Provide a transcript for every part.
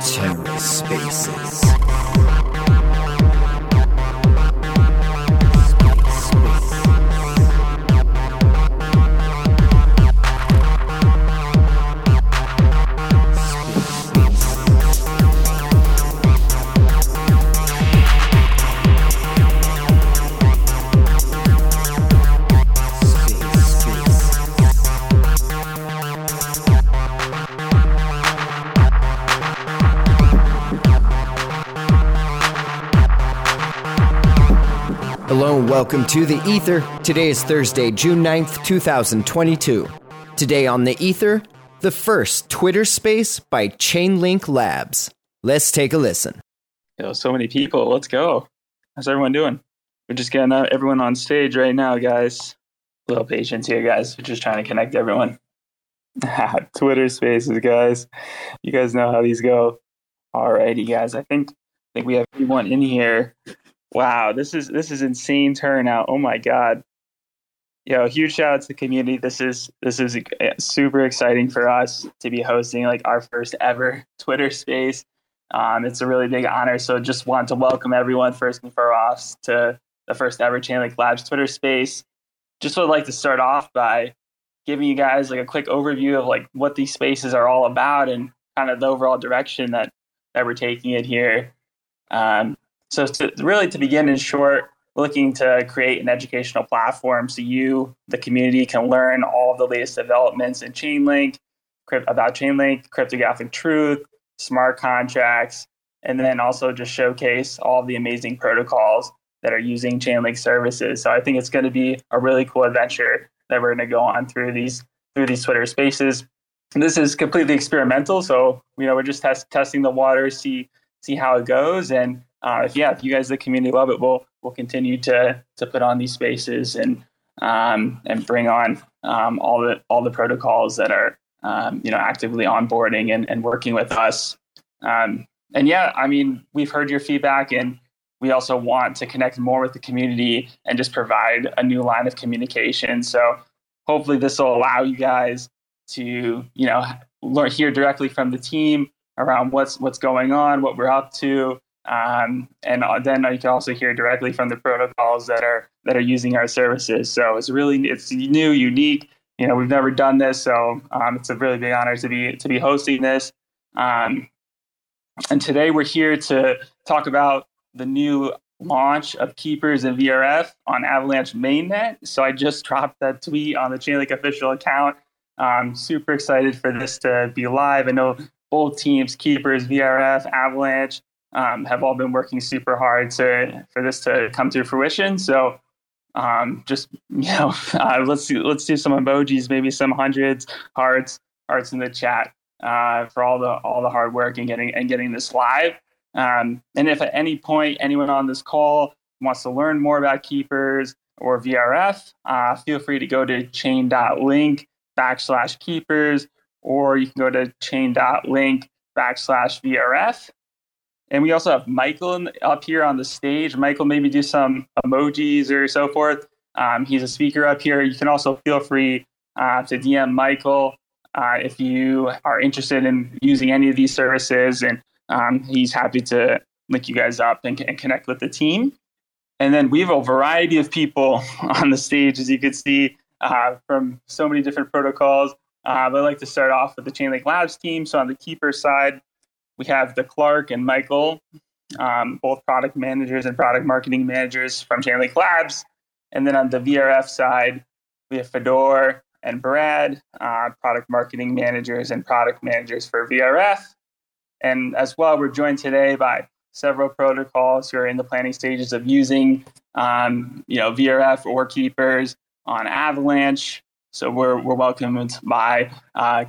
TerraSpaces. Hello welcome to The Ether. Today is Thursday, June 9th, 2022. Today on The Ether, the first Twitter space by Chainlink Labs. Let's take a listen. Yo, so many people. Let's go. How's everyone doing? We're just getting everyone on stage right now, guys. A little patience here, guys. We're just trying to connect everyone. Twitter spaces, guys. You guys know how these go. Alrighty, guys. I think I think we have everyone in here. Wow, this is this is insane turnout. Oh my god. Yo, huge shout out to the community. This is this is uh, super exciting for us to be hosting like our first ever Twitter space. Um, it's a really big honor. So just want to welcome everyone first and foremost to the first ever Chainlink Labs Twitter space. Just would like to start off by giving you guys like a quick overview of like what these spaces are all about and kind of the overall direction that that we're taking it here. Um, so, to, really, to begin in short, looking to create an educational platform so you, the community, can learn all of the latest developments in Chainlink, about Chainlink, cryptographic truth, smart contracts, and then also just showcase all the amazing protocols that are using Chainlink services. So I think it's going to be a really cool adventure that we're going to go on through these through these Twitter Spaces. This is completely experimental, so you know we're just test, testing the water, see see how it goes, and uh, if yeah, if you guys the community love it, we'll we'll continue to to put on these spaces and um, and bring on um, all the all the protocols that are um, you know actively onboarding and, and working with us. Um, and yeah, I mean, we've heard your feedback, and we also want to connect more with the community and just provide a new line of communication. So hopefully, this will allow you guys to you know learn hear directly from the team around what's what's going on, what we're up to, um, and uh, then you can also hear directly from the protocols that are that are using our services. So it's really it's new, unique. You know, we've never done this, so um, it's a really big honor to be to be hosting this. Um, and today we're here to talk about the new launch of Keepers and VRF on Avalanche mainnet. So I just dropped that tweet on the Chainlink official account. I'm super excited for this to be live. I know both teams, Keepers, VRF, Avalanche, um, have all been working super hard to for this to come to fruition. So um, just you know, uh, let's do, let's do some emojis, maybe some hundreds, hearts, hearts in the chat uh, for all the all the hard work and getting and getting this live. Um, and if at any point anyone on this call wants to learn more about keepers or VRF, uh, feel free to go to chain.link backslash keepers, or you can go to chain.link backslash VRF. And we also have Michael up here on the stage. Michael, maybe do some emojis or so forth. Um, he's a speaker up here. You can also feel free uh, to DM Michael uh, if you are interested in using any of these services. And um, he's happy to link you guys up and, and, connect with the team. And then we have a variety of people on the stage, as you can see, uh, from so many different protocols. Uh, I'd like to start off with the Chainlink Labs team. So on the keeper side, we have the Clark and Michael, um, both product managers and product marketing managers from Chainlink Labs. And then on the VRF side, we have Fedor and Brad, uh, product marketing managers and product managers for VRF. And as well, we're joined today by several protocols who are in the planning stages of using, um, you know, VRF or Keepers on Avalanche. So we're, we're welcomed by uh,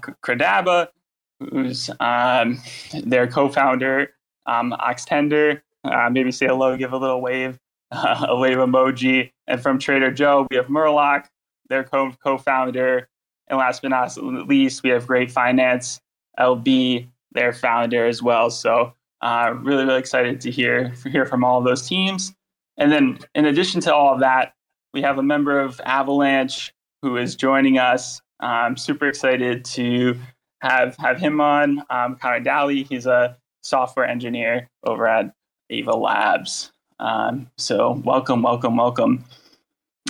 who's um, their co-founder, um, Oxtender. Uh, maybe say hello, give a little wave, uh, a wave emoji. And from Trader Joe, we have Murloc, their co- co-founder. And last but not least, we have Grape Finance, LB, their founder as well. So uh, really, really excited to hear hear from all of those teams. And then, in addition to all of that, we have a member of Avalanche who is joining us. I'm super excited to have have him on. Um, Connor Daly, he's a software engineer over at Ava Labs. Um, so welcome, welcome, welcome.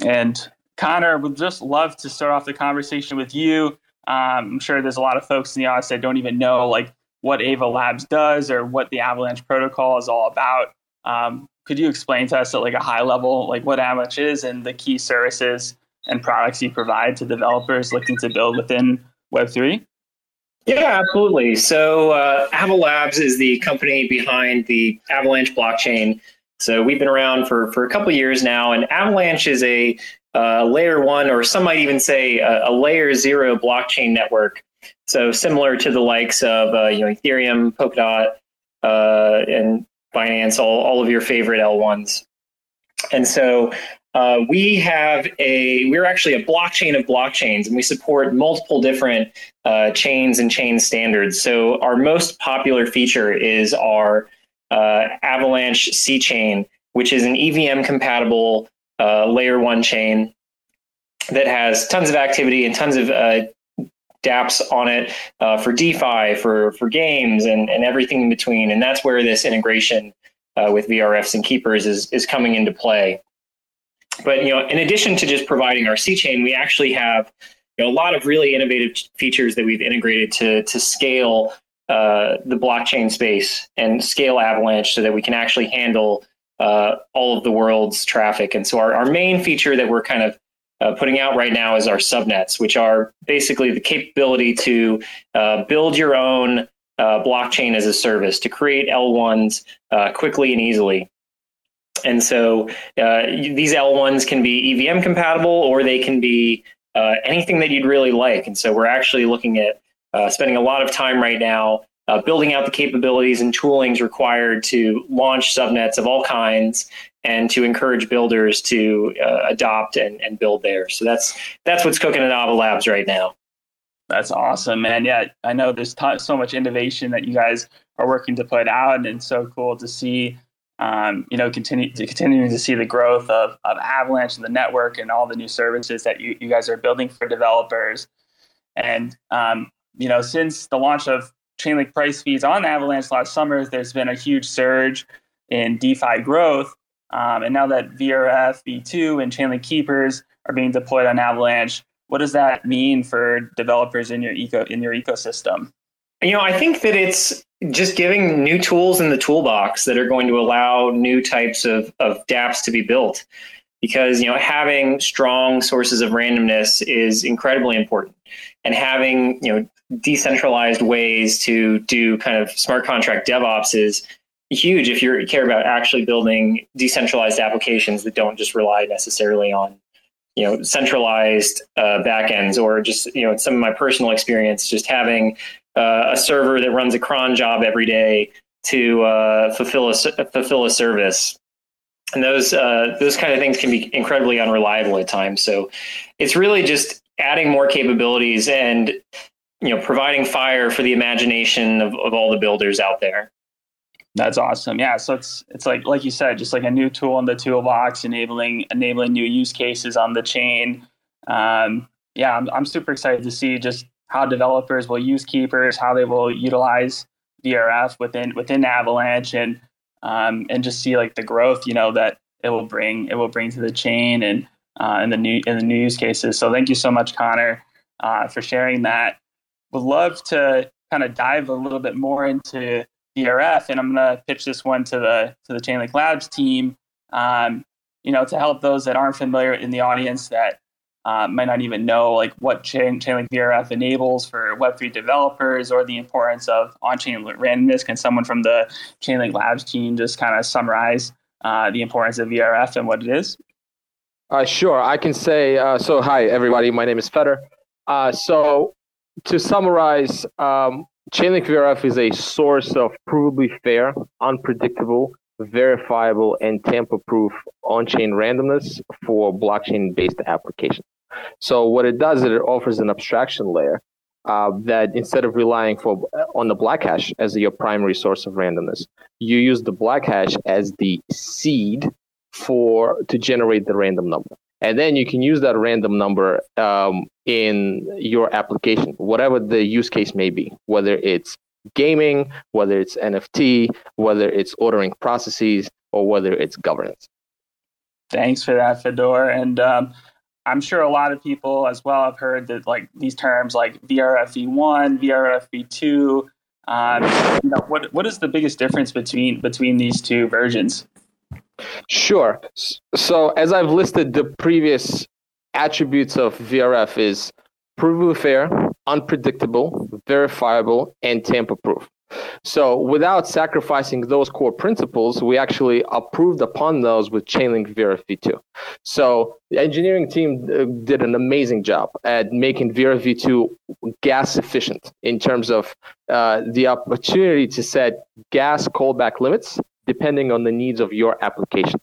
And Connor, would just love to start off the conversation with you. Um, I'm sure there's a lot of folks in the audience that don't even know like what Ava Labs does or what the Avalanche protocol is all about. Um, could you explain to us at like a high level like what Avalanche is and the key services and products you provide to developers looking to build within Web3? Yeah, absolutely. So uh, Avalabs is the company behind the Avalanche blockchain. So we've been around for, for a couple years now, and Avalanche is a uh, layer one, or some might even say a, a, layer zero blockchain network. So similar to the likes of uh, you know Ethereum, Polkadot, uh, and Binance, all, all of your favorite L1s. And so uh, we have a, we're actually a blockchain of blockchains, and we support multiple different uh, chains and chain standards. So our most popular feature is our uh, Avalanche C chain, which is an EVM compatible uh, layer one chain that has tons of activity and tons of uh, dApps on it uh, for DeFi, for for games, and and everything in between. And that's where this integration with VRFs and keepers is is coming into play. But you know, in addition to just providing our C chain, we actually have you know, a lot of really innovative features that we've integrated to to scale uh, the blockchain space and scale Avalanche so that we can actually handle uh, all of the world's traffic. And so our, our main feature that we're kind of uh, putting out right now is our subnets, which are basically the capability to uh, build your own uh, blockchain as a service, to create L1s uh, quickly and easily. And so uh, these L1s can be EVM compatible or they can be uh, anything that you'd really like. And so we're actually looking at spending a lot of time right now uh, building out the capabilities and toolings required to launch subnets of all kinds and to encourage builders to uh, adopt and, and build there. So that's that's what's cooking at Ava Labs right now. That's awesome, man. Yeah, I know there's t- so much innovation that you guys are working to put out, and it's so cool to see. Um, you know, continue to continuing to see the growth of, of Avalanche and the network and all the new services that you, you guys are building for developers. And um, you know, since the launch of Chainlink price feeds on Avalanche last summer, there's been a huge surge in DeFi growth. Um, and now that VRF, V2, and Chainlink keepers are being deployed on Avalanche, what does that mean for developers in your eco in your ecosystem? You know, I think that it's just giving new tools in the toolbox that are going to allow new types of, of dApps to be built. Because, you know, having strong sources of randomness is incredibly important. And having, you know, decentralized ways to do kind of smart contract DevOps is huge if you care about actually building decentralized applications that don't just rely necessarily on you know centralized uh, backends or just you know some of my personal experience just having uh, a server that runs a cron job every day to uh, fulfill a fulfill a service and those uh, those kind of things can be incredibly unreliable at times so it's really just adding more capabilities and you know providing fire for the imagination of, of all the builders out there that's awesome. Yeah. So it's it's like like you said, just like a new tool in the toolbox, enabling enabling new use cases on the chain. Um, yeah, I'm I'm super excited to see just how developers will use keepers, how they will utilize VRF within within Avalanche, and um, and just see like the growth, you know, that it will bring it will bring to the chain and uh, in the new in the new use cases. So thank you so much, Connor, uh, for sharing that. Would love to kind of dive a little bit more into VRF, and I'm going to pitch this one to the to the Chainlink Labs team. Um, you know, to help those that aren't familiar in the audience that uh, might not even know like what Chain, Chainlink VRF enables for Web3 developers or the importance of on-chain randomness. Can someone from the Chainlink Labs team just kind of summarize uh, the importance of VRF and what it is? Uh, sure, I can say. Uh, so, hi everybody. My name is Fedor. Uh, so, to summarize, um, Chainlink VRF is a source of provably fair, unpredictable, verifiable, and tamper-proof on-chain randomness for blockchain-based applications. So what it does is it offers an abstraction layer uh, that instead of relying for on the block hash as your primary source of randomness, you use the block hash as the seed for to generate the random number. and then you can use that random number um, in your application, whatever the use case may be, whether it's gaming, whether it's NFT, whether it's ordering processes, or whether it's governance. Thanks for that, Fedor. And um, I'm sure a lot of people as well have heard that like these terms like VRFV1, VRFV2. Um, you know, what what is the biggest difference between between these two versions? Sure. So as I've listed, the previous attributes of VRF is provable fair, unpredictable, verifiable, and tamper-proof. So without sacrificing those core principles, we actually approved upon those with Chainlink VRFv2. So the engineering team uh, did an amazing job at making VRFv2 gas efficient in terms of uh, the opportunity to set gas callback limits depending on the needs of your application.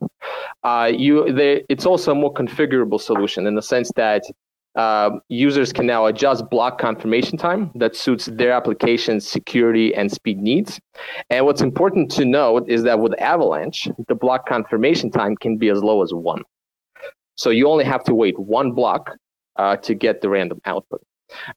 Uh, you, they, it's also a more configurable solution in the sense that uh, users can now adjust block confirmation time that suits their application's security and speed needs. And what's important to note is that with Avalanche, the block confirmation time can be as low as one. So you only have to wait one block uh, to get the random output.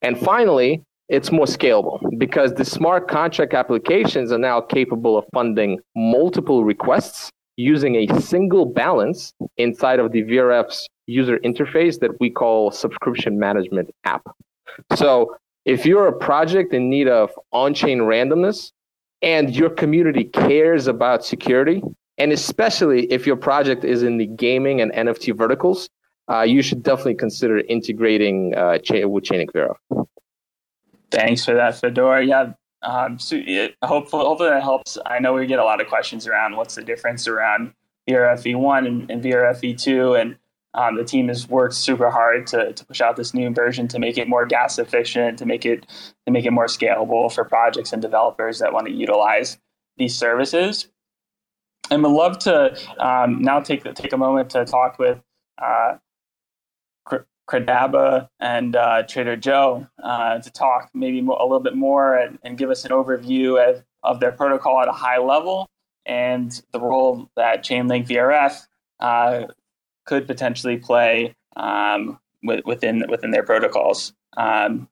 And finally, it's more scalable because the smart contract applications are now capable of funding multiple requests using a single balance inside of the VRF's user interface that we call subscription management app. So if you're a project in need of on-chain randomness and your community cares about security, and especially if your project is in the gaming and NFT verticals, uh, you should definitely consider integrating uh, with Chainlink VRF. Thanks for that, Fedor. Yeah, um, so it, hopefully, hopefully that helps. I know we get a lot of questions around what's the difference around VRFv1 and, and VRFv2, and um, the team has worked super hard to, to push out this new version to make it more gas efficient, to make it to make it more scalable for projects and developers that want to utilize these services. And would love to um, now take take a moment to talk with uh, Crabada and uh, Trader Joe uh, to talk maybe a little bit more and, and, give us an overview of, of their protocol at a high level and the role that Chainlink VRF uh, could potentially play um, within within their protocols. Um,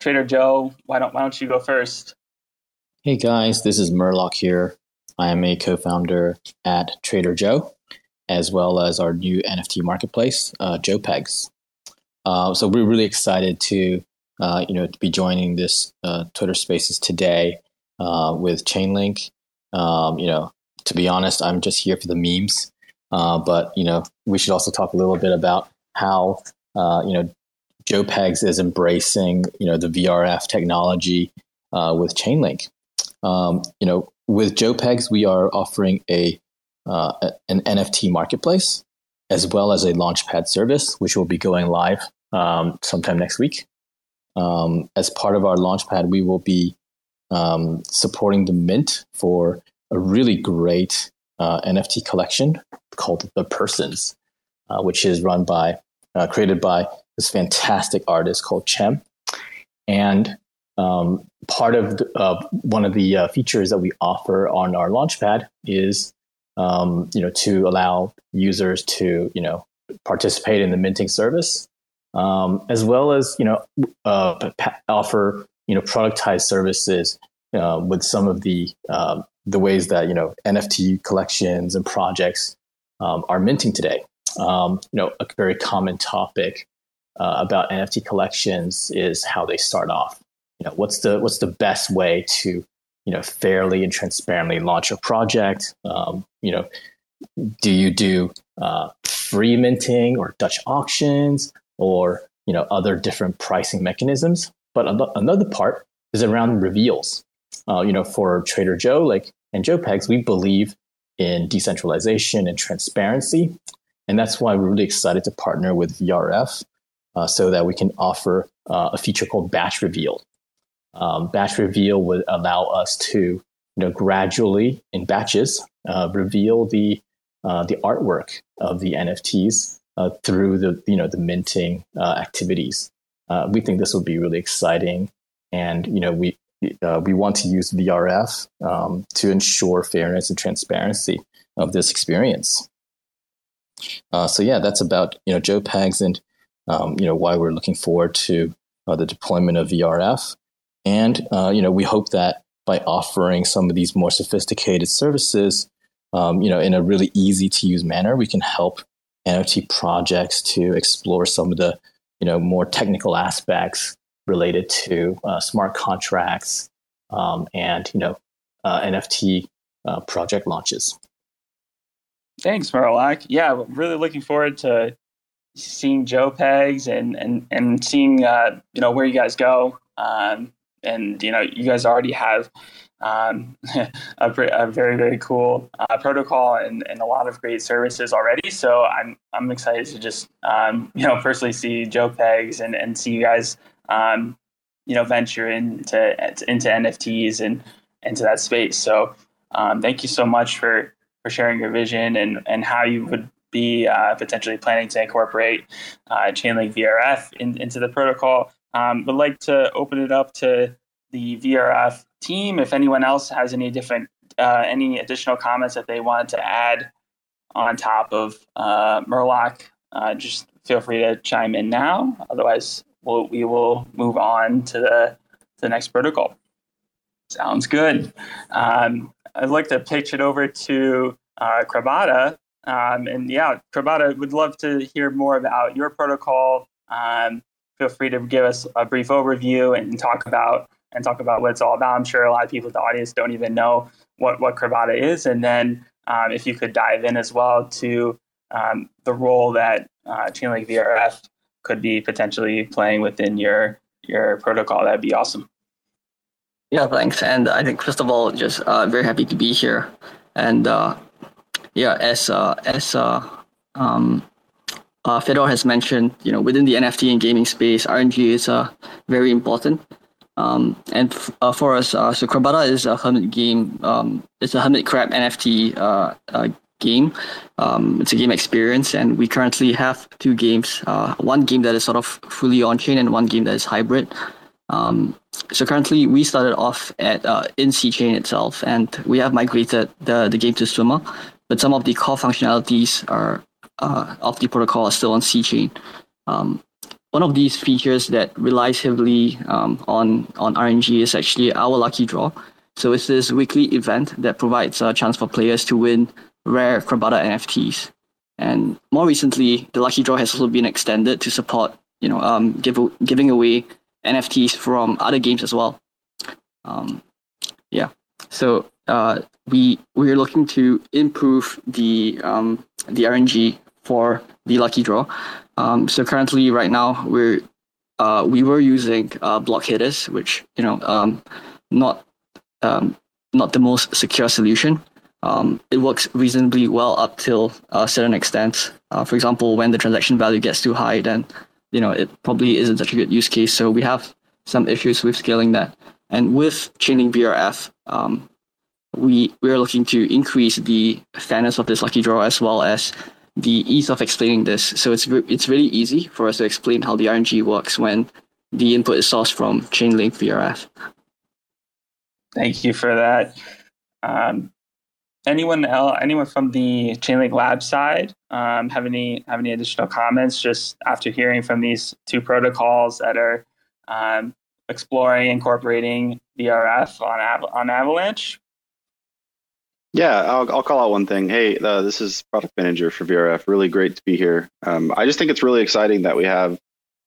Trader Joe, why don't why don't you go first? Hey guys, this is Murloc here. I am a co-founder at Trader Joe, as well as our new NFT marketplace, uh, JoePegs. Uh, so we're really excited to, uh, you know, to be joining this uh, Twitter Spaces today uh, with Chainlink. Um, you know, to be honest, I'm just here for the memes. Uh, but you know, we should also talk a little bit about how uh, you know JoePegs is embracing you know the VRF technology with Chainlink. Um, you know, with JoePegs, we are offering a an NFT marketplace as well as a Launchpad service, which will be going live um, sometime next week. Um, as part of our Launchpad, we will be um, supporting the Mint for a really great uh, NFT collection called The Persons, uh, which is run by, uh, created by this fantastic artist called Chem. And um, part of the, one of the uh, features that we offer on our Launchpad is um, you know, to allow users to, you know, participate in the minting service, um, as well as, you know, uh, offer, you know, productized services uh, with some of the um, the ways that you know NFT collections and projects um, are minting today. Um, you know, a very common topic uh, about NFT collections is how they start off. You know, what's the what's the best way to you know fairly and transparently launch a project um, you know do you do uh, free minting or dutch auctions or you know other different pricing mechanisms but another part is around reveals uh, you know for trader joe like and joepegs we believe in decentralization and transparency. And that's why we're really excited to partner with vrf uh, so that we can offer uh, a feature called batch reveal. Um, batch reveal would allow us to, you know, gradually in batches uh, reveal the uh, the artwork of the NFTs uh, through the you know the minting activities. We think this will be really exciting, and you know we uh, we want to use VRF um, to ensure fairness and transparency of this experience. Uh, so yeah, that's about you know Joe Pegs and um, you know why we're looking forward to uh, the deployment of VRF, and uh, you know we hope that by offering some of these more sophisticated services, um, you know, in a really easy to use manner, we can help NFT projects to explore some of the you know more technical aspects related to uh, smart contracts um, and you know uh, NFT uh, project launches. Thanks, Murloc. Yeah, really looking forward to seeing Joe Pegs and and and seeing uh, you know where you guys go. Um, and you know, you guys already have um, a, a, very very cool uh, protocol and, and a lot of great services already. So I'm I'm excited to just um, you know personally see Joe Pegs and and see you guys um, you know venture into into NFTs and into that space. So um, thank you so much for for sharing your vision and and how you would be uh, potentially planning to incorporate uh, Chainlink VRF in, into the protocol. Um, would like to open it up to the VRF team. If anyone else has any different, uh, any additional comments that they wanted to add on top of uh, Murloc, uh, just feel free to chime in now. Otherwise, we'll, we will move on to the, to the next protocol. Sounds good. Um, I'd like to pitch it over to uh. Um, and yeah, Crabada would love to hear more about your protocol. Um, feel free to give us a brief overview and talk about and talk about what it's all about. I'm sure a lot of people in the audience don't even know what what Crabada is, and then um, if you could dive in as well to um, the role that uh, Chainlink VRF could be potentially playing within your your protocol, that'd be awesome. Yeah, thanks. And I think first of all, just uh, very happy to be here. And uh, yeah, as uh, as uh, um, uh, Fedor has mentioned, you know, within the NFT and gaming space, RNG is uh, very important. Um, and f- for us, so Crabada is a Hermit game. Um, it's a Hermit Crab NFT game. Um, it's a game experience, and we currently have two games. Uh, one game that is sort of fully on chain, and one game that is hybrid. Um, so currently, we started off at uh, in C chain itself, and we have migrated the the game to Swimmer. But some of the core functionalities are uh, of the protocol are still on C chain. Um, one of these features that relies heavily um, on on RNG is actually our lucky draw. So it's this weekly event that provides a chance for players to win rare Crabada NFTs. And more recently, the lucky draw has also been extended to support, you know, um, give, giving away NFTs from other games as well. Um, yeah. So uh, we we're looking to improve the um, the RNG for the lucky draw. Um, so currently, right now, we're uh, we were using uh, block headers, which you know, um, not um, not the most secure solution. Um, it works reasonably well up till a certain extent. Uh, for example, when the transaction value gets too high, then you know it probably isn't such a good use case. So we have some issues with scaling that. And with Chainlink VRF, um, we we are looking to increase the fairness of this lucky draw as well as the ease of explaining this. So it's it's really easy for us to explain how the RNG works when the input is sourced from Chainlink VRF. Thank you for that. Um, anyone else, anyone from the Chainlink Lab side um, have any have any additional comments just after hearing from these two protocols that are um, exploring incorporating VRF on Av- on Avalanche? Yeah, I'll, I'll call out one thing. Hey, uh, this is product manager for VRF. Really great to be here. Um, I just think it's really exciting that we have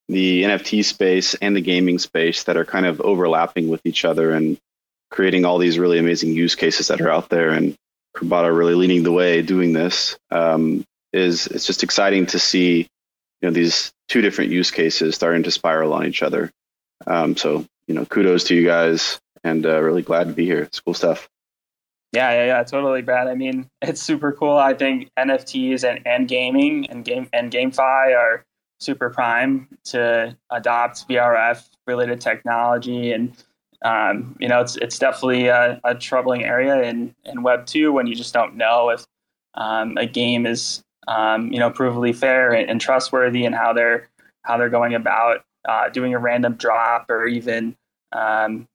the NFT space and the gaming space that are kind of overlapping with each other and creating all these really amazing use cases that are out there. And Crabada really leading the way doing this um, is it's just exciting to see you know these two different use cases starting to spiral on each other. Um, so you know, kudos to you guys, and uh, really glad to be here. It's cool stuff. Yeah, yeah, yeah, totally, Brad. I mean, it's super cool. I think NFTs and, and gaming and game and GameFi are super prime to adopt VRF related technology, and um, you know, it's it's definitely a, a, troubling area in in Web two when you just don't know if um, a game is um, you know provably fair and, and, trustworthy, and how they're how they're going about uh, doing a random drop or even um,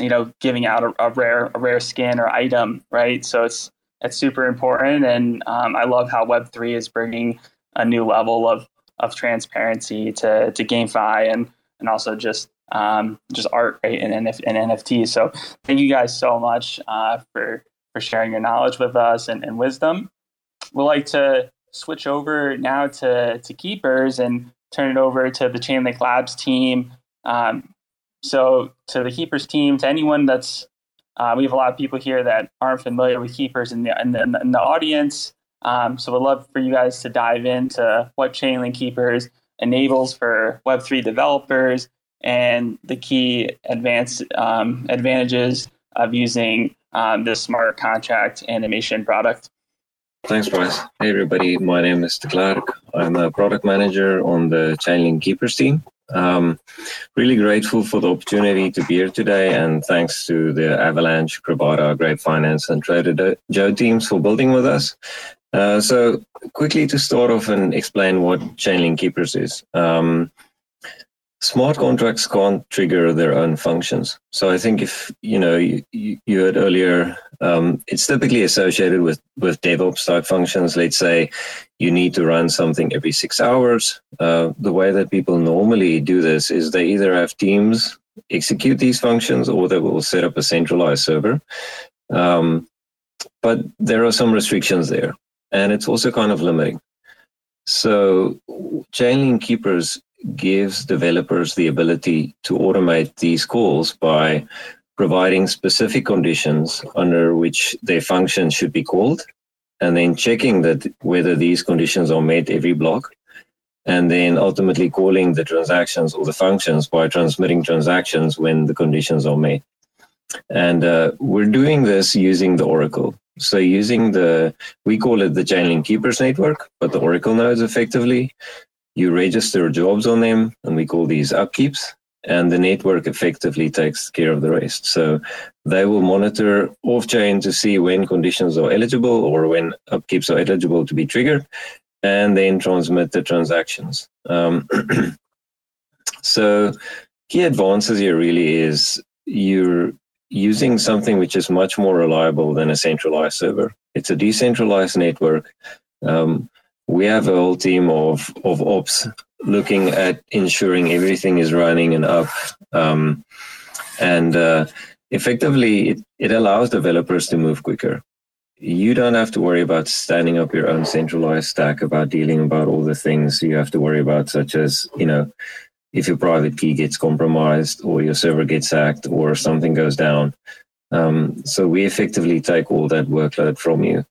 you know giving out a, a, rare a rare skin or item right? So it's it's super important, and um, I love how Web three is bringing a new level of of transparency to to GameFi and and also just um, just art right and, and, and NFTs. So thank you guys so much uh, for for sharing your knowledge with us and, and wisdom. We'd like to switch over now to to keepers and turn it over to the Chainlink Labs team. Um, so to the keepers team, to anyone that's uh, we have a lot of people here that aren't familiar with keepers in the in the, in the audience. Um, so we'd love for you guys to dive into what Chainlink Keepers enables for Web3 developers and the key advanced um, advantages of using um, this smart contract automation product. Thanks, Bryce. Hey, everybody. My name is Klerk. I'm a product manager on the Chainlink Keepers team. Um, really grateful for the opportunity to be here today, and thanks to the Avalanche, Crabada, Grape Finance, and Trader Joe teams for building with us. Uh, so, quickly to start off and explain what Chainlink Keepers is. Um, smart contracts can't trigger their own functions. So I think if you know you, you heard earlier, um, it's typically associated with with DevOps type functions. Let's say you need to run something every six hours. Uh, the way that people normally do this is they either have teams execute these functions or they will set up a centralized server. Um, but there are some restrictions there, and it's also kind of limiting. So Chainlink Keepers gives developers the ability to automate these calls by providing specific conditions under which their function should be called and then checking that whether these conditions are met every block and then ultimately calling the transactions or the functions by transmitting transactions when the conditions are met. And uh, we're doing this using the oracle. So using the we call it the chainlink keepers network but the oracle nodes effectively you register jobs on them, and we call these upkeeps. And the network effectively takes care of the rest. So they will monitor off chain to see when conditions are eligible or when upkeeps are eligible to be triggered, and then transmit the transactions. Um, so key advances here really is you're using something which is much more reliable than a centralized server. It's a decentralized network. Um, we have a whole team of of ops looking at ensuring everything is running and up um, and uh, effectively it, it allows developers to move quicker. You don't have to worry about standing up your own centralized stack about dealing about all the things. You have to worry about such as you know if your private key gets compromised or your server gets hacked or something goes down. Um, so we effectively take all that workload from you.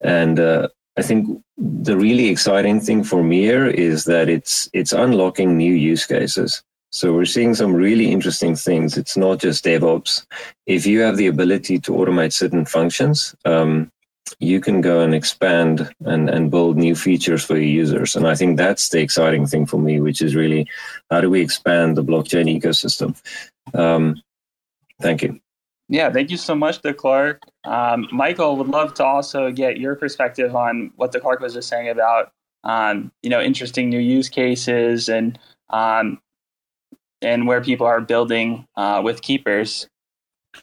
And uh, I think the really exciting thing for me here is that it's it's unlocking new use cases. So we're seeing some really interesting things. It's not just DevOps. If you have the ability to automate certain functions, um, you can go and expand and, and build new features for your users. And I think that's the exciting thing for me, which is really how do we expand the blockchain ecosystem? Um, thank you. Yeah, thank you so much, De Klerk. Um, Michael, would love to also get your perspective on what De Klerk was just saying about, um, you know, interesting new use cases and um, and where people are building uh, with keepers.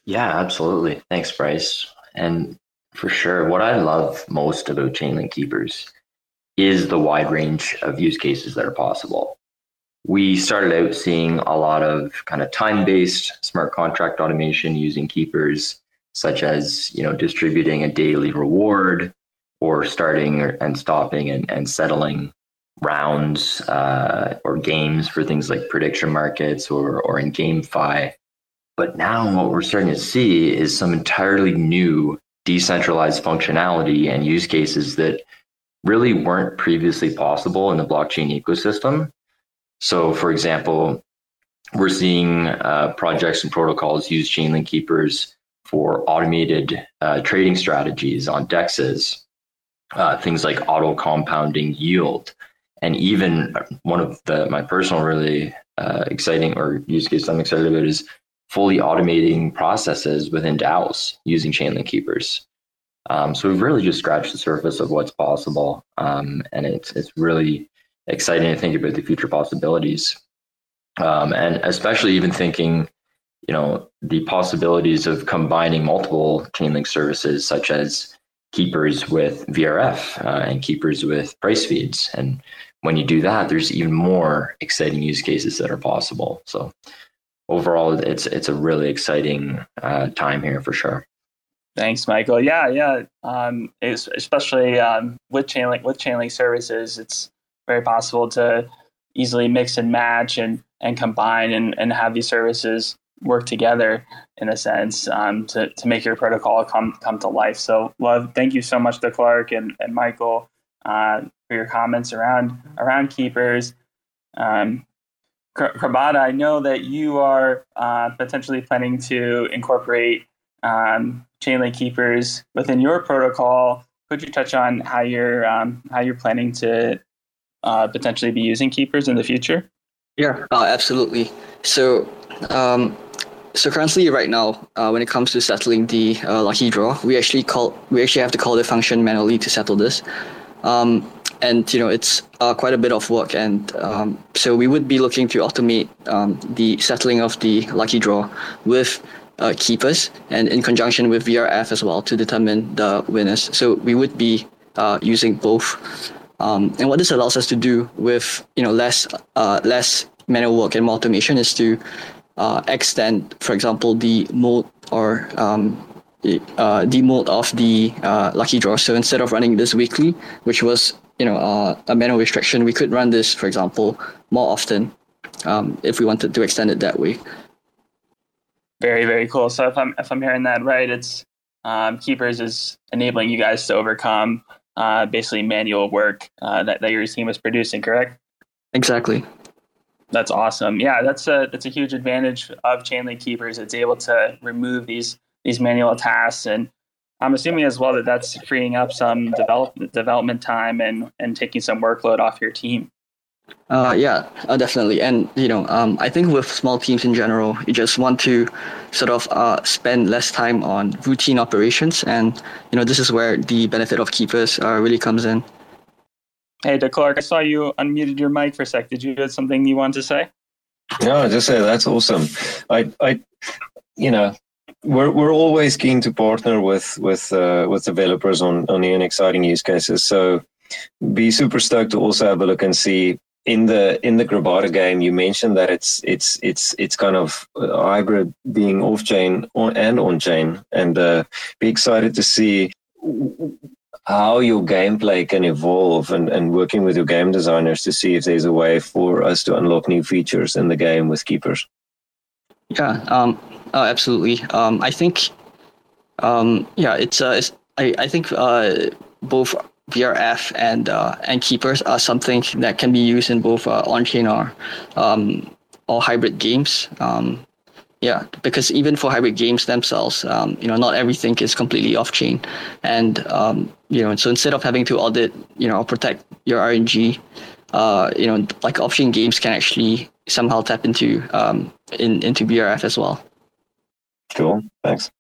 Yeah, absolutely. Thanks, Bryce. And for sure, what I love most about Chainlink Keepers is the wide range of use cases that are possible we started out seeing a lot of kind of time-based smart contract automation using keepers such as you know distributing a daily reward or starting and stopping and, and settling rounds uh, or games for things like prediction markets or, or in GameFi. But now what we're starting to see is some entirely new decentralized functionality and use cases that really weren't previously possible in the blockchain ecosystem so, for example, we're seeing uh, projects and protocols use Chainlink keepers for automated uh, trading strategies on dexes, uh, things like auto compounding yield, and even one of the my personal really uh, exciting or use case I'm excited about is fully automating processes within DAOs using Chainlink keepers. Um, so we've really just scratched the surface of what's possible, um, and it's it's really exciting to think about the future possibilities. Um, and especially even thinking, you know, the possibilities of combining multiple Chainlink services, such as keepers with VRF uh, and keepers with price feeds. And when you do that, there's even more exciting use cases that are possible. So overall, it's it's a really exciting uh, time here for sure. Thanks, Michael. Yeah, yeah. Um, especially um, with Chainlink with Chainlink services, it's very possible to easily mix and match and and combine and, and have these services work together in a sense um, to, to make your protocol come come to life. So love, thank you so much to Clark and, and Michael uh, for your comments around around keepers. Um, Crabada, I know that you are uh, potentially planning to incorporate um, Chainlink keepers within your protocol. Could you touch on how you're um, how you're planning to uh, potentially be using keepers in the future? Yeah, uh, absolutely. So um, so currently, right now, uh, when it comes to settling the uh, lucky draw, we actually call we actually have to call the function manually to settle this, um, and you know it's uh, quite a bit of work. And um, so we would be looking to automate um, the settling of the lucky draw with uh, keepers and in conjunction with VRF as well to determine the winners. So we would be uh, using both. Um, and what this allows us to do with you know less uh, less manual work and more automation is to uh, extend, for example, the mode or um, uh, the mode of the uh, lucky draw. So instead of running this weekly, which was you know uh, a manual restriction, we could run this, for example, more often um, if we wanted to extend it that way. Very very cool. So if I'm if I'm hearing that right, it's um, Keepers is enabling you guys to overcome uh, basically manual work uh, that that your team was producing. Correct? Exactly. That's awesome. Yeah, that's a that's a huge advantage of Chainlink Keepers. It's able to remove these these manual tasks, and I'm assuming as well that that's freeing up some develop, development time and and taking some workload off your team. Uh, yeah, uh, definitely. And you know, um, I think with small teams in general, you just want to sort of uh, spend less time on routine operations, and you know, this is where the benefit of keepers uh, really comes in. Hey, De Klerk, I saw you unmuted your mic for a sec. Did you have something you wanted to say? No, just say that's awesome. I, I, you know, we're we're always keen to partner with with uh, with developers on on new and exciting use cases. So, be super stoked to also have a look and see in the in the Crabada game. You mentioned that it's it's it's it's kind of hybrid, being off chain and on chain, and uh, be excited to see how your gameplay can evolve and, and working with your game designers to see if there's a way for us to unlock new features in the game with keepers. Yeah, um, uh, absolutely. Um, I think, um, yeah, it's, uh, it's I, I think uh, both VRF and uh, and keepers are something that can be used in both uh, on-chain or um, or hybrid games. Um, yeah, because even for hybrid games themselves, um, you know, not everything is completely off chain, and um, you know, so instead of having to audit, you know, or protect your RNG, uh, you know, like off chain games can actually somehow tap into um, in into VRF as well. Cool. Thanks.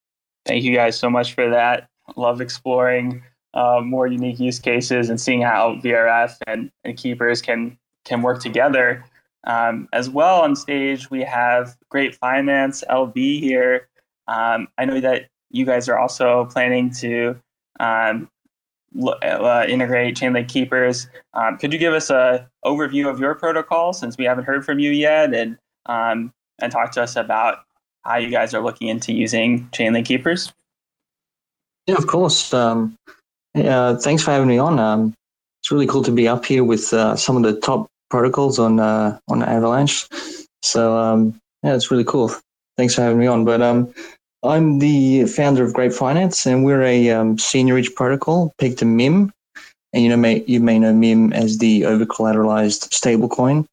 Thank you guys so much for that. Love exploring uh, more unique use cases and seeing how VRF and, and keepers can can work together. Um, as well on stage, we have Grape Finance LV here. Um, I know that you guys are also planning to um, uh, integrate Chainlink Keepers. Um, could you give us a overview of your protocol since we haven't heard from you yet, and um, and talk to us about how you guys are looking into using Chainlink Keepers? Yeah, of course. Um, yeah, thanks for having me on. it's really cool to be up here with uh, some of the top protocols on uh, on Avalanche. So um, yeah, it's really cool. Thanks for having me on. But um, I'm the founder of Grape Finance, and we're a um, seigniorage protocol pegged to MIM. And you know, may, you may know MIM as the over collateralized stablecoin.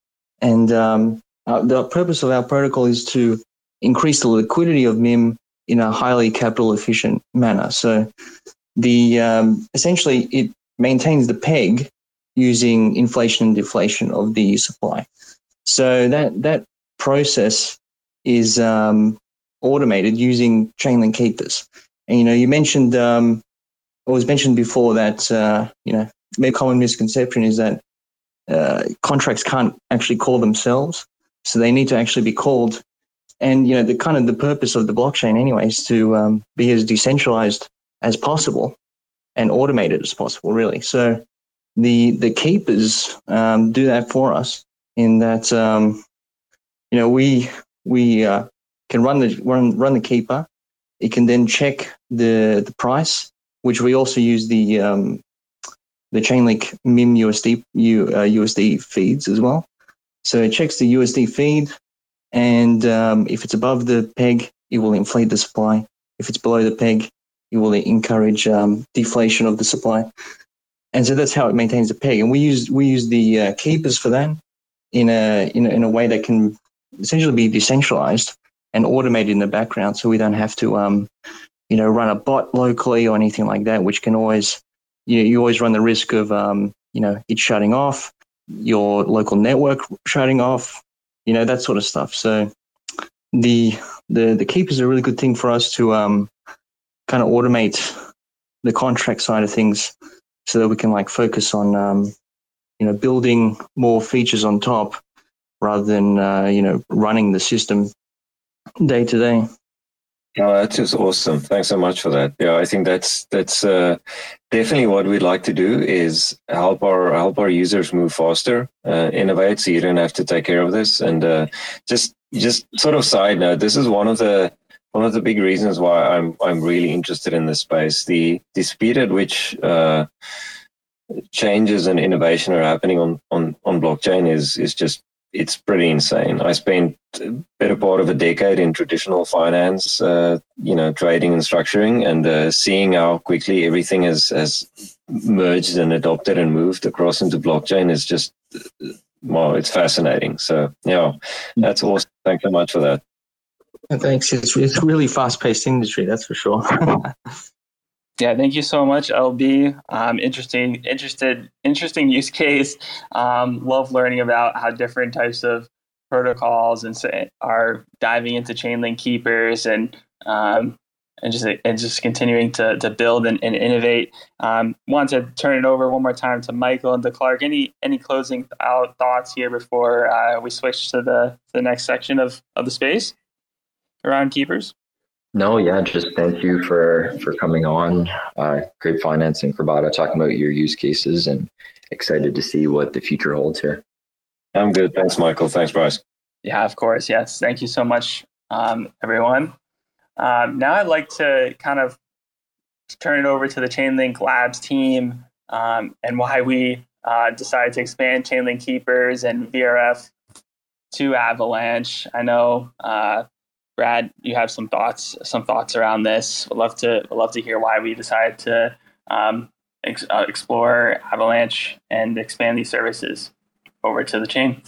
And um, uh, the purpose of our protocol is to increase the liquidity of MIM in a highly capital efficient manner. So the um, essentially it maintains the peg using inflation and deflation of the supply. So that that process is um, automated using Chainlink keepers. And you know, you mentioned um, it was mentioned before that uh, you know, a common misconception is that uh, contracts can't actually call themselves, so they need to actually be called. And you know, the kind of the purpose of the blockchain, anyway, is to um, be as decentralized as possible. and automate it as possible, really. So the the keepers um, do that for us in that um, you know we we uh, can run the run run the keeper. It can then check the the price, which we also use the um, the Chainlink MIM USD U, uh, USD feeds as well. So it checks the USD feed, and um, if it's above the peg, it will inflate the supply. If it's below the peg, it will encourage um, deflation of the supply. And so that's how it maintains the peg. And we use we use the uh, keepers for that in a, in a in a way that can essentially be decentralized and automated in the background, so we don't have to um, you know run a bot locally or anything like that, which can always you you always run the risk of um, you know it shutting off, your local network shutting off, you know that sort of stuff. So the the the keep is a really good thing for us to um, kind of automate the contract side of things, so that we can like focus on um, you know building more features on top rather than uh, you know running the system day to day. Oh, that's just awesome. Thanks so much for that. Yeah, I think that's that's uh, definitely what we'd like to do is help our help our users move faster, uh, innovate, so you don't have to take care of this. And uh, just just sort of side note, this is one of the one of the big reasons why I'm I'm really interested in this space. The the speed at which uh, changes and innovation are happening on on on blockchain is is just it's pretty insane. I spent a better part of a decade in traditional finance, uh, you know, trading and structuring, and uh, seeing how quickly everything has has merged and adopted and moved across into blockchain is just well, it's fascinating. So yeah, that's awesome. Thanks so much for that. Thanks. It's it's really fast paced industry, that's for sure. Yeah, thank you so much, LB. Um, interesting, interested, interesting use case. Um, love learning about how different types of protocols and are diving into Chainlink keepers and um, and just and just continuing to to build and, and innovate. Um, want to turn it over one more time to Michael and to Clark. Any any closing out thoughts here before uh, we switch to the the next section of of the space around keepers? No, yeah, just thank you for for coming on. Uh, Grape Finance Crabada, talking about your use cases, and excited to see what the future holds here. I'm good. Thanks, Michael. Thanks, Bryce. Yeah, of course. Yes. Thank you so much, um, everyone. Um, now I'd like to kind of turn it over to the Chainlink Labs team um, and why we uh, decided to expand Chainlink Keepers and VRF to Avalanche. I know uh, Brad, you have some thoughts, some thoughts around this. Would love to, would love to hear why we decided to um, ex- uh, explore Avalanche and expand these services over to the chain.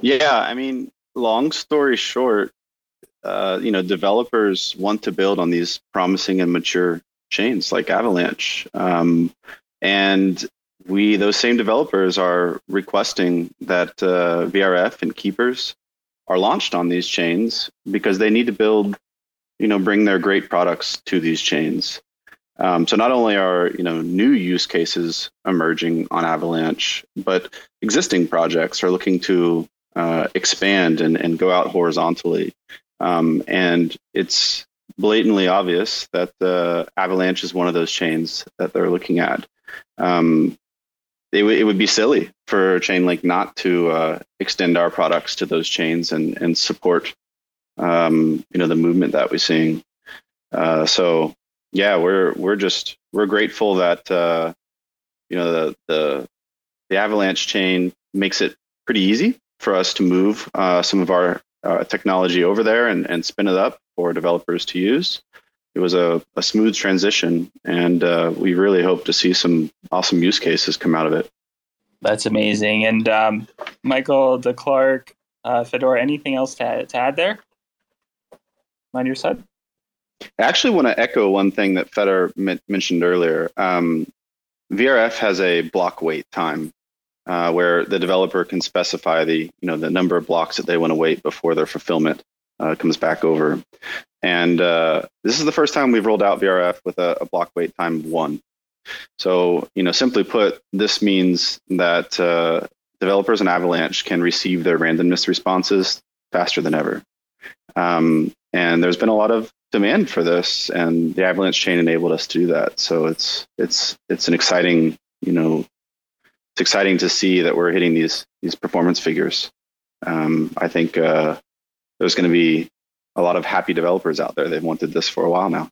Yeah, I mean, long story short, uh, you know, developers want to build on these promising and mature chains like Avalanche, um, and we those same developers are requesting that uh, VRF and Keepers are launched on these chains because they need to build, you know, bring their great products to these chains. Um, so not only are you know new use cases emerging on Avalanche, but existing projects are looking to uh, expand and, and go out horizontally. Um, and it's blatantly obvious that the Avalanche is one of those chains that they're looking at. Um, it, w- it would be silly for Chainlink not to uh, extend our products to those chains and and support um, you know the movement that we're seeing. Uh, so yeah, we're we're just we're grateful that uh, you know the, the the Avalanche chain makes it pretty easy for us to move uh, some of our uh, technology over there and, and spin it up for developers to use it was a, a smooth transition, and uh, we really hope to see some awesome use cases come out of it. That's amazing. And um, Michael, De Klerk, uh, Fedor, anything else to, to add there on your side? I actually want to echo one thing that Fedor m- mentioned earlier. Um, VRF has a block wait time uh, where the developer can specify the you know the number of blocks that they want to wait before their fulfillment uh, comes back over. And uh, this is the first time we've rolled out VRF with a, a, block wait time one. So, you know, simply put, this means that uh, developers in Avalanche can receive their randomness responses faster than ever. Um, and there's been a lot of demand for this, and the Avalanche chain enabled us to do that. So it's it's it's an exciting you know it's exciting to see that we're hitting these these performance figures. Um, I think uh, there's going to be a lot of happy developers out there. They've wanted this for a while now.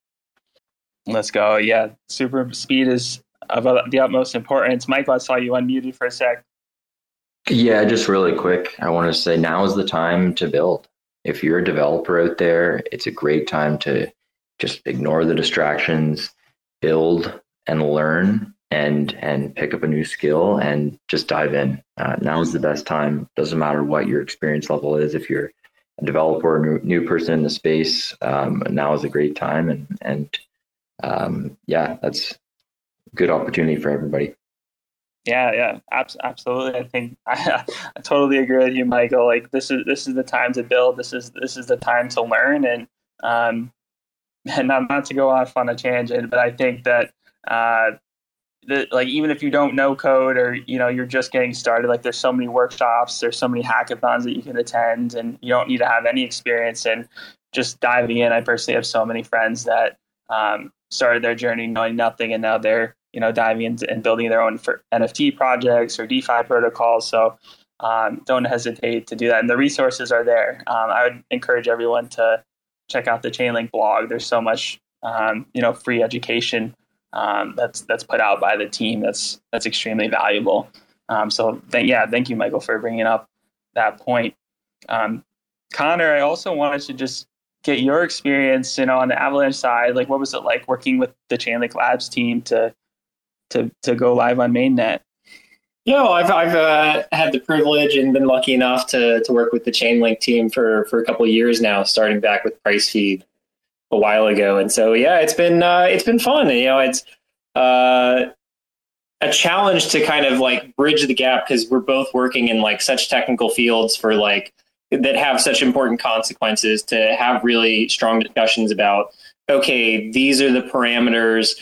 Let's go. Yeah, super speed is of the utmost importance. Michael, I saw you unmuted for a sec. Yeah, just really quick. I want to say now is the time to build. If you're a developer out there, it's a great time to just ignore the distractions, build and learn and and pick up a new skill and just dive in. Uh, now is the best time. Doesn't matter what your experience level is. If you're a developer or new, new person in the space, um, now is a great time. And and um, yeah, that's a good opportunity for everybody. Yeah, yeah, abs- absolutely. I think I, I totally agree with you, Michael. Like this is this is the time to build. This is this is the time to learn, and um, and not not to go off on a tangent, but I think that uh, like even if you don't know code or you know you're just getting started, like there's so many workshops, there's so many hackathons that you can attend, and you don't need to have any experience and just diving in. I personally have so many friends that um, started their journey knowing nothing, and now they're you know diving into and building their own NFT projects or DeFi protocols. So um, don't hesitate to do that, and the resources are there. Um, I would encourage everyone to check out the Chainlink blog. There's so much um, you know free education um, that's that's put out by the team. That's that's extremely valuable. Um, so th- yeah, thank you, Michael, for bringing up that point. Um, Connor, I also wanted to just get your experience, you know, on the Avalanche side. Like, what was it like working with the Chainlink Labs team to to to go live on mainnet? Yeah, well, I've I've uh, had the privilege and been lucky enough to to work with the Chainlink team for for a couple years now, starting back with Pricefeed a while ago, and so yeah, it's been uh, it's been fun. You know, it's uh, a challenge to kind of like bridge the gap because we're both working in like such technical fields for like that have such important consequences to have really strong discussions about okay these are the parameters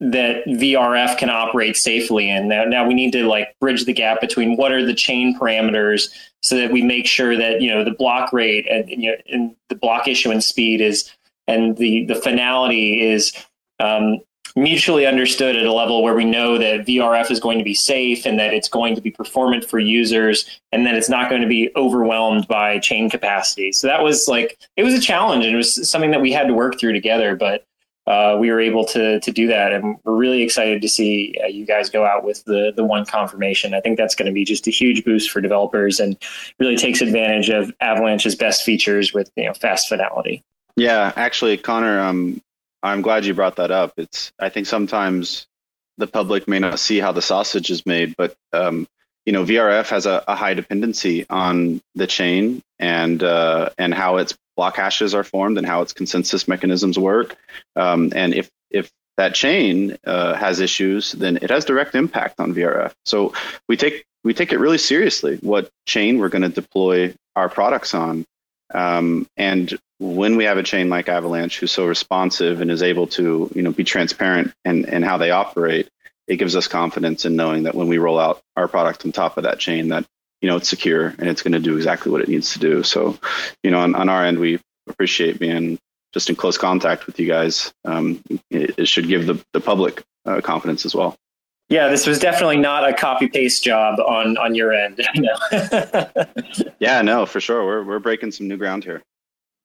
that VRF can operate safely in. Now, now we need to like bridge the gap between what are the chain parameters so that we make sure that you know the block rate and, you know, and the block issuance speed is and the the finality is um, mutually understood at a level where we know that VRF is going to be safe and that it's going to be performant for users and that it's not going to be overwhelmed by chain capacity. So that was like it was a challenge and it was something that we had to work through together, but uh, we were able to to do that, and we're really excited to see uh, you guys go out with the the one confirmation. I think that's going to be just a huge boost for developers and really takes advantage of Avalanche's best features with you know fast finality. Yeah, actually, Connor, um, I'm glad you brought that up. It's I think sometimes the public may not see how the sausage is made, but um, you know, VRF has a, a, high dependency on the chain and uh, and how its block hashes are formed and how its consensus mechanisms work. Um, and if if that chain uh, has issues, then it has direct impact on VRF. So we take we take it really seriously what chain we're going to deploy our products on. Um, and when we have a chain like Avalanche who's so responsive and is able to, you know, be transparent and and how they operate, it gives us confidence in knowing that when we roll out our product on top of that chain, that you know it's secure and it's going to do exactly what it needs to do. So, you know, on, on our end, we appreciate being just in close contact with you guys. Um, it, it, should give the the public uh, confidence as well. Yeah, this was definitely not a copy paste job on on your end. yeah, no, for sure. We're we're breaking some new ground here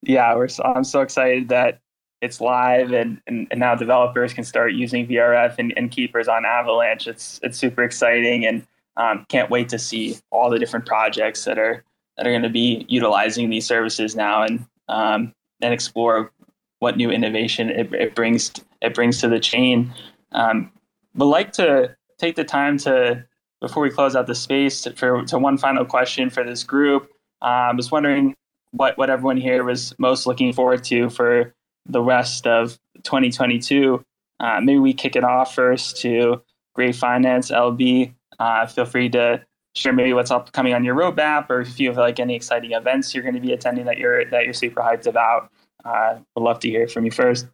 yeah, we're so, I'm so excited that it's live and, and, and, now developers can start using VRF and, and keepers on Avalanche. It's it's super exciting and um, can't wait to see all the different projects that are that are going to be utilizing these services now and um, and explore what new innovation it, it brings it brings to the chain. Um, but like to take the time to before we close out the space to, for to one final question for this group. Um, I was wondering what what everyone here was most looking forward to for the rest of 2022. Uh, maybe we kick it off first to Grape Finance LB. Uh, feel free to share maybe what's upcoming on your roadmap, or if you have like any exciting events you're going to be attending that you're that you're super hyped about. Uh, would love to hear from you first.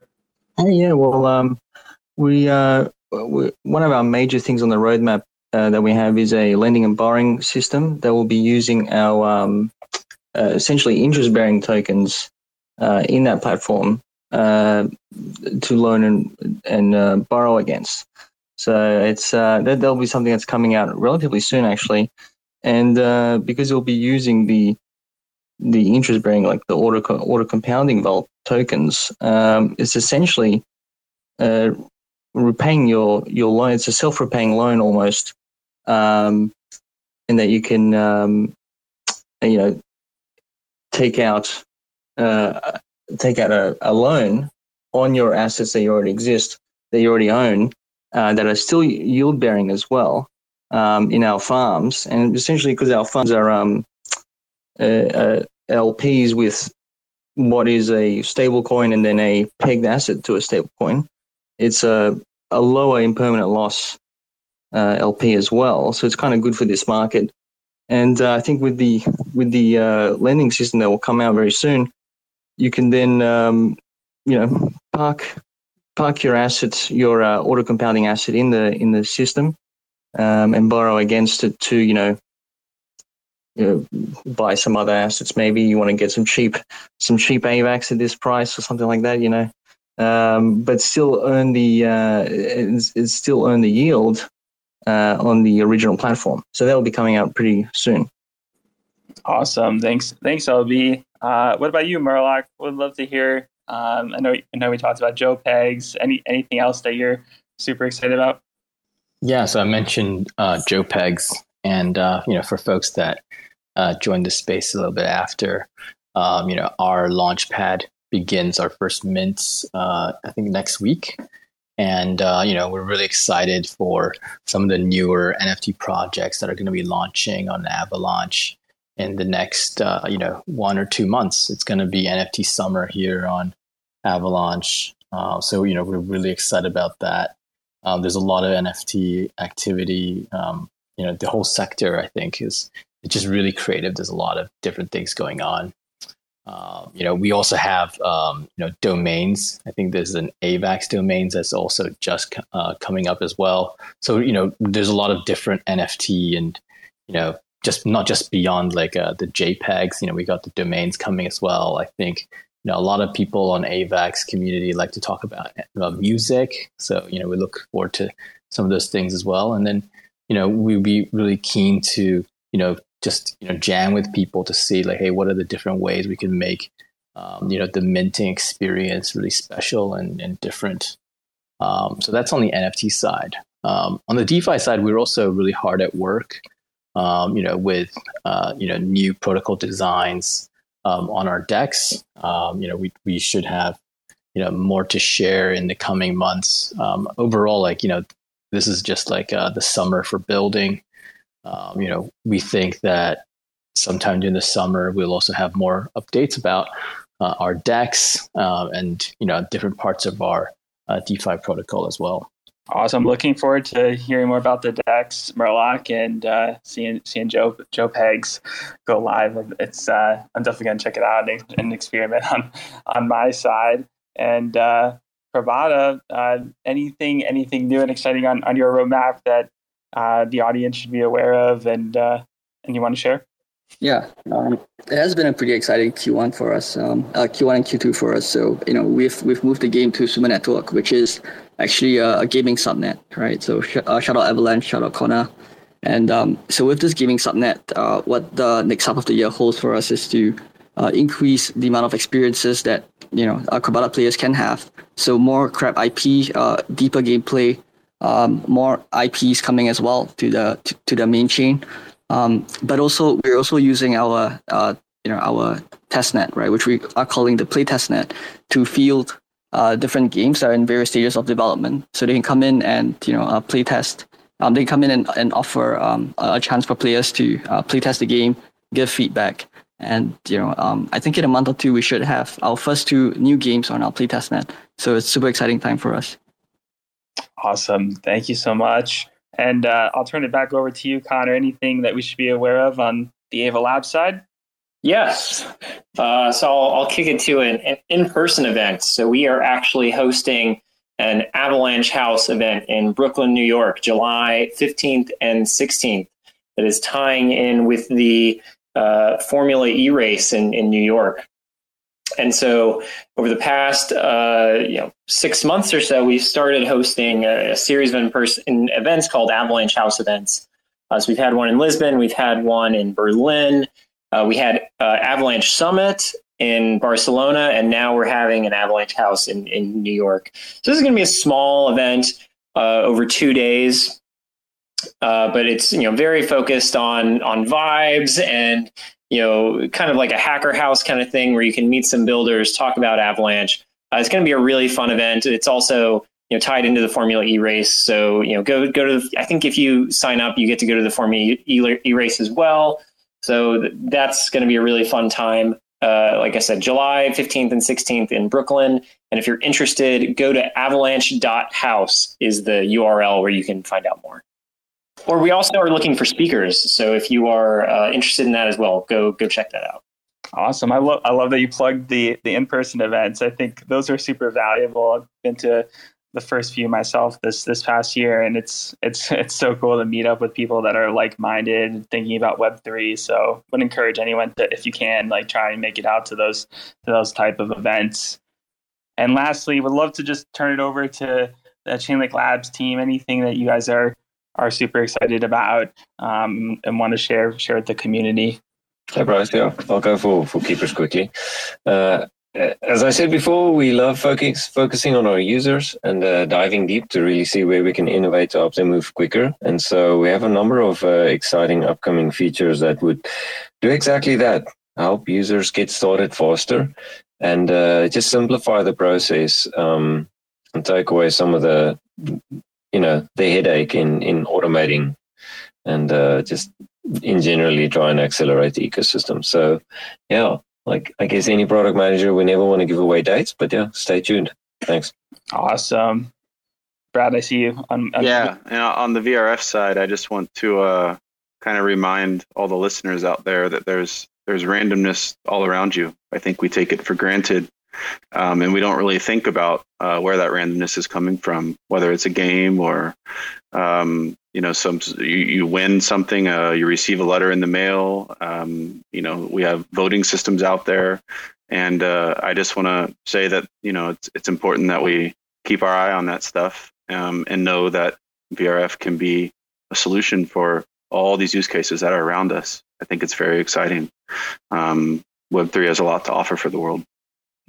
yeah, well, um, we, uh, one of our major things on the roadmap uh, that we have is a lending and borrowing system that will be using our um, uh, essentially interest bearing tokens uh, in that platform uh, to loan and and uh, borrow against. So it's uh, that there'll be something that's coming out relatively soon, actually, and because it'll be using the the interest bearing like the auto auto compounding vault tokens, um, it's essentially repaying your your loan. It's a self repaying loan almost, um, and that you can um, you know take out uh, take out a, a loan on your assets that you already exist that you already own uh, that are still yield bearing as well um, in our farms, and essentially because our funds are um, uh, uh LPs with what is a stable coin and then a pegged asset to a stable coin, it's a, a lower impermanent loss uh, LP as well. So it's kind of good for this market. And uh, I think with the with the uh, lending system that will come out very soon, you can then um, you know park park your assets, your uh, auto compounding asset in the in the system, um, and borrow against it to you know you know, buy some other assets. Maybe you want to get some cheap, some cheap AVAX at this price or something like that. You know, um, but still earn the uh, it's, it's still earn the yield uh, on the original platform. So that'll be coming out pretty soon. Awesome. Thanks. Thanks, LB. Uh, what about you, Murloc? Would love to hear. Um, I know. I know we talked about Joe Pegs. Any anything else that you're super excited about? Yeah. So I mentioned uh, Joe Pegs, and uh, you know, for folks that uh, joined the space a little bit after, um, you know, our launch pad begins our first mints. Uh, I think next week, and uh, you know we're really excited for some of the newer NFT projects that are going to be launching on Avalanche in the next uh, you know one or two months. It's going to be NFT summer here on Avalanche, uh, so you know we're really excited about that. Um, there's a lot of NFT activity. Um, you know the whole sector I think is it's just really creative. There's a lot of different things going on. Um, you know, we also have um, you know domains. I think there's an AVAX domains that's also just uh, coming up as well. So you know, there's a lot of different NFT and you know, just not just beyond like uh, the JPEGs. You know, we got the domains coming as well. I think you know a lot of people on AVAX community like to talk about uh, music. So you know, we look forward to some of those things as well. And then you know, we'd be really keen to you know just you know jam with people to see like hey what are the different ways we can make um, you know the minting experience really special and, and different. Um, so that's on the nft side. Um, on the defi side we're also really hard at work um, you know with uh, you know new protocol designs um, on our DEX. Um, you know we, we should have you know more to share in the coming months. Overall like you know this is just like uh, the summer for building um, you know, we think that sometime during the summer we'll also have more updates about uh, our DEX uh, and you know different parts of our uh, DeFi protocol as well. Awesome. Looking forward to hearing more about the DEX, Murloc, and uh, seeing seeing Joe Joe Pegs go live. It's uh, I'm definitely gonna check it out and, and experiment on on my side. And uh, Crabada, uh, anything anything new and exciting on, on your roadmap that uh, the audience should be aware of and uh, and you want to share? Yeah, um, it has been a pretty exciting Q1 for us, um, uh, Q1 and Q2 for us. So you know we've we've moved the game to Swimmer Network, which is actually a, a gaming subnet, right? So sh- uh, shout out Avalanche, shout out Connor. And um, so with this gaming subnet, uh, what the next half of the year holds for us is to uh, increase the amount of experiences that you know our Crabada players can have. So more crab IP, uh, deeper gameplay, um, more IPs coming as well to the to, to the main chain. Um, but also we're also using our uh, you know our testnet right, which we are calling the play testnet to field uh, different games that are in various stages of development. So they can come in and you know uh, play test. Um, they come in and, and offer um, a chance for players to uh, play test the game, give feedback, and you know um, I think in a month or two we should have our first two new games on our play testnet. So it's super exciting time for us. Awesome. Thank you so much. And uh, I'll turn it back over to you, Connor. Anything that we should be aware of on the Ava Lab side? Yes. Uh, so I'll, I'll, kick it to an, in person event. So we are actually hosting an Avalanche House event in Brooklyn, New York, July 15th and 16th, that is tying in with the uh, Formula E race in, in New York. And so over the past uh, you know six months or so, we've started hosting a, a series of in-person events called Avalanche House events. Uh, so we've had one in Lisbon, we've had one in Berlin, uh, we had uh, Avalanche Summit in Barcelona, and now we're having an Avalanche House in, in New York. So this is going to be a small event uh, over two days. Uh, but it's you know very focused on on vibes and you know kind of like a hacker house kind of thing where you can meet some builders, talk about Avalanche. Uh, it's going to be a really fun event. It's also you know tied into the Formula E race. So you know go go to the, I think if you sign up, you get to go to the Formula E, e race as well. So th- that's going to be a really fun time uh, like I said, July 15th and 16th in Brooklyn. And if you're interested, go to avalanche.house is the URL where you can find out more. Or we also are looking for speakers. So if you are uh, interested in that as well, go go check that out. Awesome. I love I love that you plugged the the in-person events. I think those are super valuable. I've been to the first few myself this this past year, and it's it's it's so cool to meet up with people that are like minded, thinking about Web three. So, would encourage anyone to, if you can, like try and make it out to those to those type of events. And lastly, would love to just turn it over to the Chainlink Labs team. Anything that you guys are are super excited about um, and want to share share with the community. Hey Bryce, yeah, I'll go for for keepers quickly. Uh, as I said before, we love focus, focusing on our users and uh, diving deep to really see where we can innovate to help them move quicker. And so we have a number of uh, exciting upcoming features that would do exactly that help users get started faster and uh, just simplify the process um, and take away some of the you know the headache in in automating and uh, just in generally try and accelerate the ecosystem so yeah like I guess any product manager, we never want to give away dates, but yeah, stay tuned. Thanks. Awesome. Brad, I see you on, on yeah, and on the VRF side, I just want to uh, kind of remind all the listeners out there that there's there's randomness all around you. I think we take it for granted, um, and we don't really think about uh, where that randomness is coming from, whether it's a game or um, you know some you, you win something uh, you receive a letter in the mail um, you know we have voting systems out there. And uh, i just want to say that you know it's, it's important that we keep our eye on that stuff um, and know that vrf can be a solution for all these use cases that are around us. I think it's very exciting. Um, web3 has a lot to offer for the world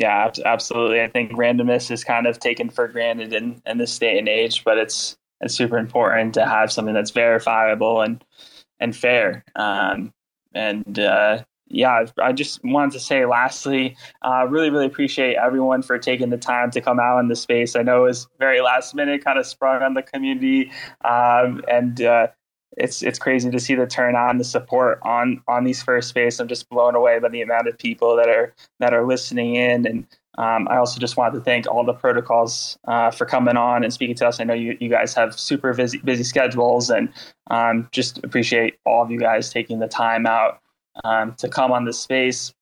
yeah absolutely i think randomness is kind of taken for granted in, in this day and age but it's it's super important to have something that's verifiable and and fair. Um, and uh, yeah, I just wanted to say lastly, uh, really, really appreciate everyone for taking the time to come out in the space. I know it was very last minute, kind of sprung on the community, um, and uh, it's it's crazy to see the turnout and the support on on these first space. I'm just blown away by the amount of people that are that are listening in and um, I also just wanted to thank all the protocols uh, for coming on and speaking to us. I know you, you guys have super busy, busy schedules, and um, just appreciate all of you guys taking the time out um, to come on this space.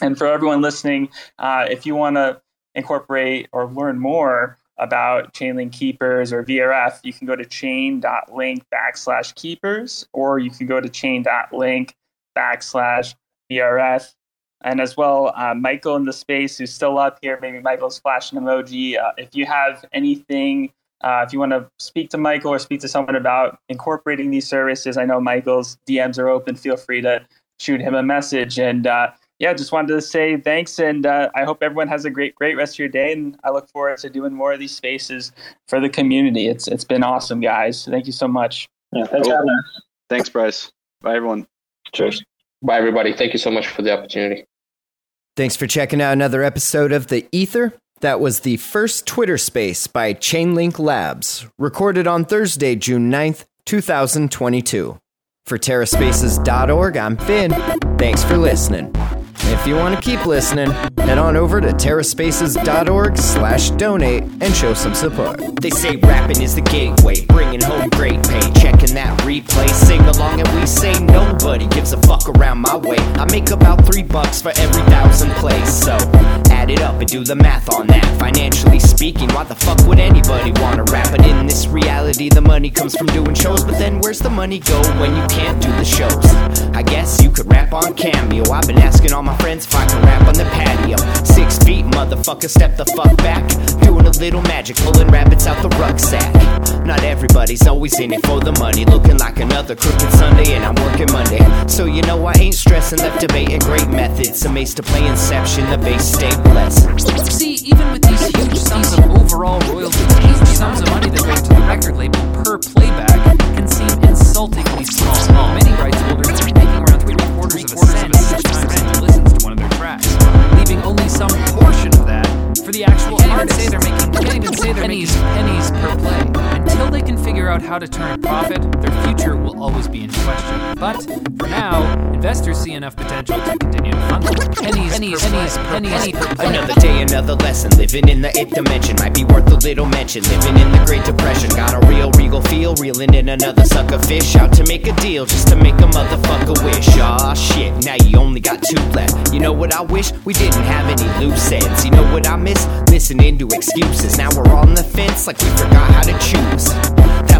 And for everyone listening, uh, if you want to incorporate or learn more about Chainlink Keepers or VRF, you can go to chain.link backslash keepers, or you can go to chain.link backslash VRF. And as well, uh, Michael in the space who's still up here. Maybe Michael's flashing emoji. Uh, if you have anything, uh, if you want to speak to Michael or speak to someone about incorporating these services, I know Michael's DMs are open. Feel free to shoot him a message. And uh, yeah, just wanted to say thanks, and uh, I hope everyone has a great, great rest of your day. And I look forward to doing more of these spaces for the community. It's it's been awesome, guys. Thank you so much. Yeah, thanks, cool. Thanks, Bryce. Bye, everyone. Cheers. Bye, everybody. Thank you so much for the opportunity. Thanks for checking out another episode of The Ether. That was the first Twitter space by Chainlink Labs, recorded on Thursday, June 9th, 2022. For TerraSpaces.org, I'm Finn. Thanks for listening. If you want to keep listening, head on over to terraspaces.org slash donate and show some support. They say rapping is the gateway, bringing home great pay. Checking that replay, sing along and we say nobody gives a fuck around my way. I make about three bucks for every thousand plays, so add it up and do the math on that. Financially speaking, why the fuck would anybody wanna rap? But in this reality, the money comes from doing shows, but then where's the money go when you can't do the shows? I guess you could rap on Cameo. I've been asking all my friends if I can rap on the patio. motherfucker step the fuck back. Doing a little magic, pulling rabbits out the rucksack. Not everybody's always in it for the money. Looking like another crooked Sunday, and I'm working Monday. So you know I ain't stressing, left debating great methods. Amazed to play Inception, the base stay blessed. See, even with these huge sums of overall royalties, the sums of money that go to the record label per playback can seem insultingly small. Many rights holders are making around three quarters of a cent each time someone listens to one of their tracks, leaving only some portion of that for the actual artist. Say they're making, can't even say they're pennies, pennies per play. Until they can figure out how to turn a profit, their future will always be in question. But for now, investors see enough potential to continue to fund them. Pennies, pennies, pennies, pennies. Another day, another lesson. Living in the eighth dimension might be worth a little mention. Living in the Great Depression, got a real regal feel. Reeling in another sucker fish out to make a deal, just to make a motherfucker wish. Aw shit, now you only got two left. You know what I wish? We didn't have any loose ends. You know what I miss? Listening to excuses. Now we're on the fence like we forgot how to choose.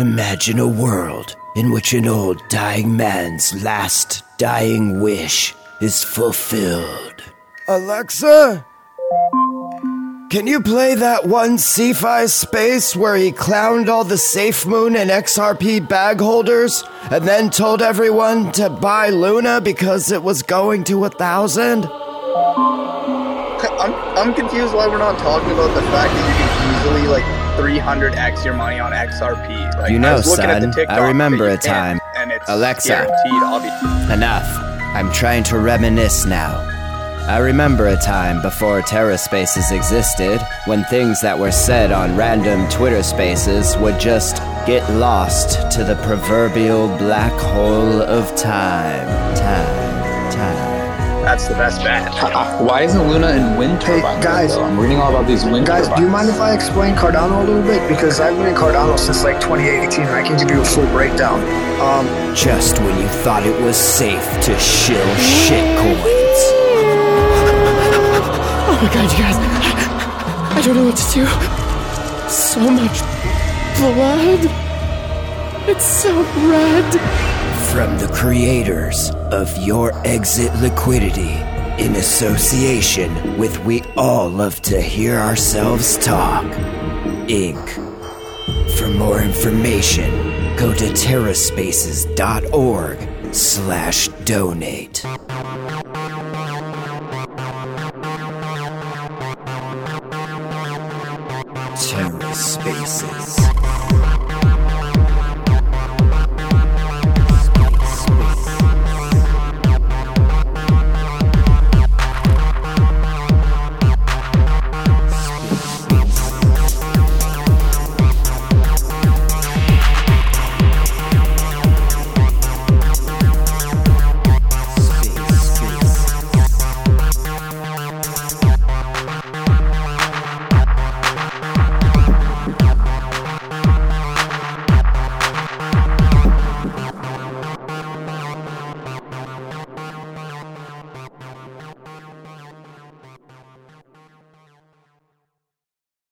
Imagine a world in which an old dying man's last dying wish is fulfilled. Alexa? Can you play that one Cephai space where he clowned all the Safe Moon and XRP bag holders and then told everyone to buy Luna because it was going to a thousand? I'm, I'm confused why we're not talking about the fact that you can easily like 300x your money on XRP. Like, You I know, was looking at the son, I remember a time. and it's Alexa. Enough. I'm trying to reminisce now. I remember a time before Terra Spaces existed when things that were said on random Twitter spaces would just get lost to the proverbial black hole of time. Time. Time. That's the best bet. Why isn't Luna in wind turbines? guys. though? I'm reading all about these wind Guys, turbines. do you mind if I explain Cardano a little bit? Because I've been in Cardano since like 2018 and I can give you a full breakdown. Um, Just when you thought it was safe to shill shitcoins. Oh my god, you guys. I don't know what to do. So much blood. It's so red. From the creators of Your Exit Liquidity, in association with We All Love to Hear Ourselves Talk, Inc. For more information, go to terraspaces.org slash donate.